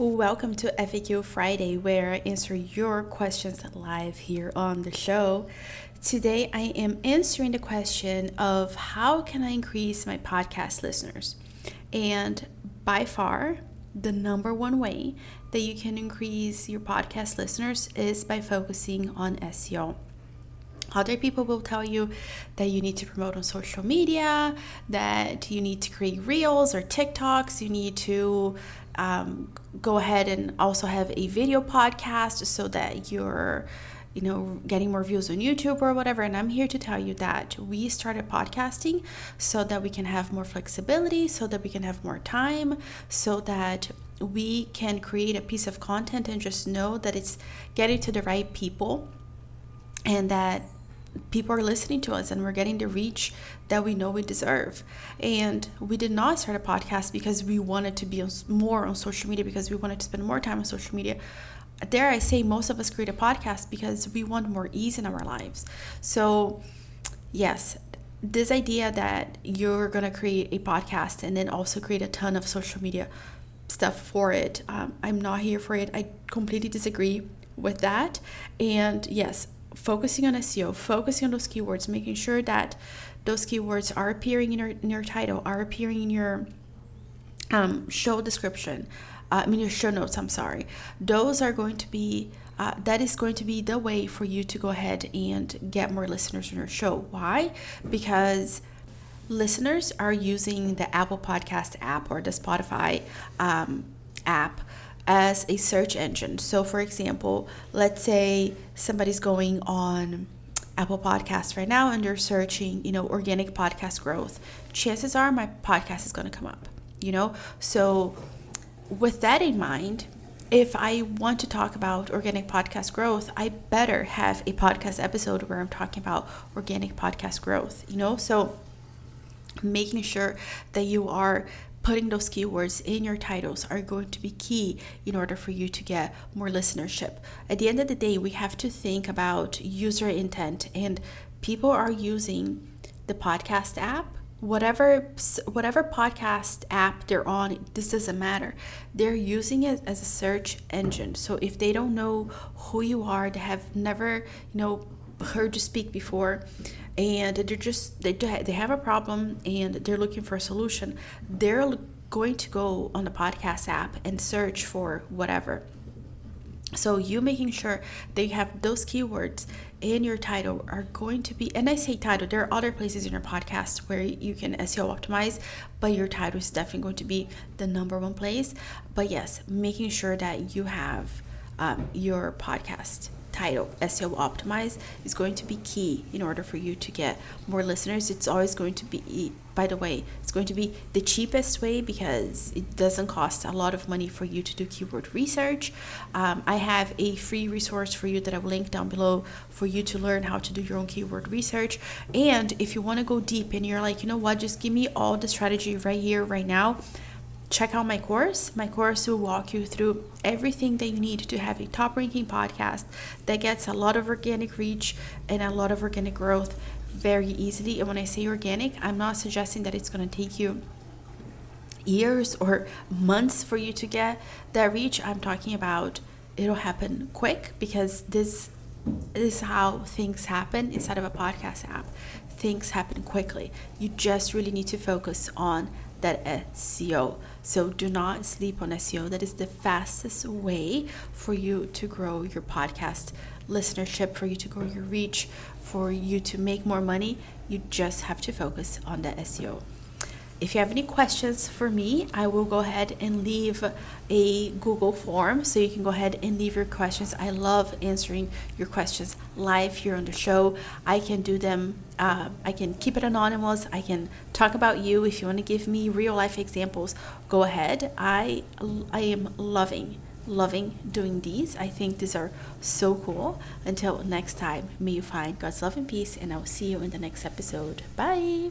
Welcome to FAQ Friday, where I answer your questions live here on the show. Today, I am answering the question of how can I increase my podcast listeners? And by far, the number one way that you can increase your podcast listeners is by focusing on SEO. Other people will tell you that you need to promote on social media, that you need to create reels or TikToks, you need to um, go ahead and also have a video podcast so that you're you know getting more views on youtube or whatever. And i'm here to tell you that we started podcasting so that we can have more flexibility so that we can have more time so that we can create a piece of content and just know that it's getting to the right people and that people are listening to us and we're getting the reach that we know we deserve. And we did not start a podcast because we wanted to be more on social media, because we wanted to spend more time on social media. Dare I say, most of us create a podcast because we want more ease in our lives. So, yes, this idea that you're going to create a podcast and then also create a ton of social media stuff for it, um, I'm not here for it. I completely disagree with that. And yes, focusing on SEO, focusing on those keywords, making sure that those keywords are appearing in your, in your title, are appearing in your um, show description, uh, I mean your show notes, I'm sorry. Those are going to be, uh, that is going to be the way for you to go ahead and get more listeners on your show. Why? Because listeners are using the Apple Podcast app or the Spotify um, app as a search engine. So, for example, let's say somebody's going on Apple Podcasts right now and they're searching, you know, organic podcast growth. Chances are my podcast is going to come up, you know? So, with that in mind, if I want to talk about organic podcast growth, I better have a podcast episode where I'm talking about organic podcast growth, you know? So, making sure that you are putting those keywords in your titles are going to be key in order for you to get more listenership. At the end of the day, we have to think about user intent, and people are using the podcast app. Whatever whatever podcast app they're on, this doesn't matter. They're using it as a search engine. So if they don't know who you are, they have never, you know, heard you speak before, and they're just they they have a problem and they're looking for a solution they're going to go on the podcast app and search for whatever so you making sure you have those keywords in your title are going to be and I say title, there are other places in your podcast where you can SEO optimize, but your title is definitely going to be the number one place. But yes, making sure that you have um, your podcast title SEO optimize is going to be key in order for you to get more listeners. It's always going to be, by the way, it's going to be the cheapest way because it doesn't cost a lot of money for you to do keyword research. Um, I have a free resource for you that I will link down below for you to learn how to do your own keyword research. And if you want to go deep and you're like, you know what, just give me all the strategy right here, right now check out my course. My course will walk you through everything that you need to have a top ranking podcast that gets a lot of organic reach and a lot of organic growth very easily. And when I say organic, I'm not suggesting that it's going to take you years or months for you to get that reach. I'm talking about it'll happen quick because this is how things happen inside of a podcast app. Things happen quickly. You just really need to focus on that SEO. So do not sleep on SEO. That is the fastest way for you to grow your podcast listenership, for you to grow your reach, for you to make more money. You just have to focus on the SEO. If you have any questions for me, I will go ahead and leave a Google form so you can go ahead and leave your questions. I love answering your questions live here on the show. I can do them, uh, I can keep it anonymous. I can talk about you. If you want to give me real life examples, go ahead. I, I am loving loving doing these. I think these are so cool. Until next time, may you find God's love and peace, and I'll see you in the next episode. Bye.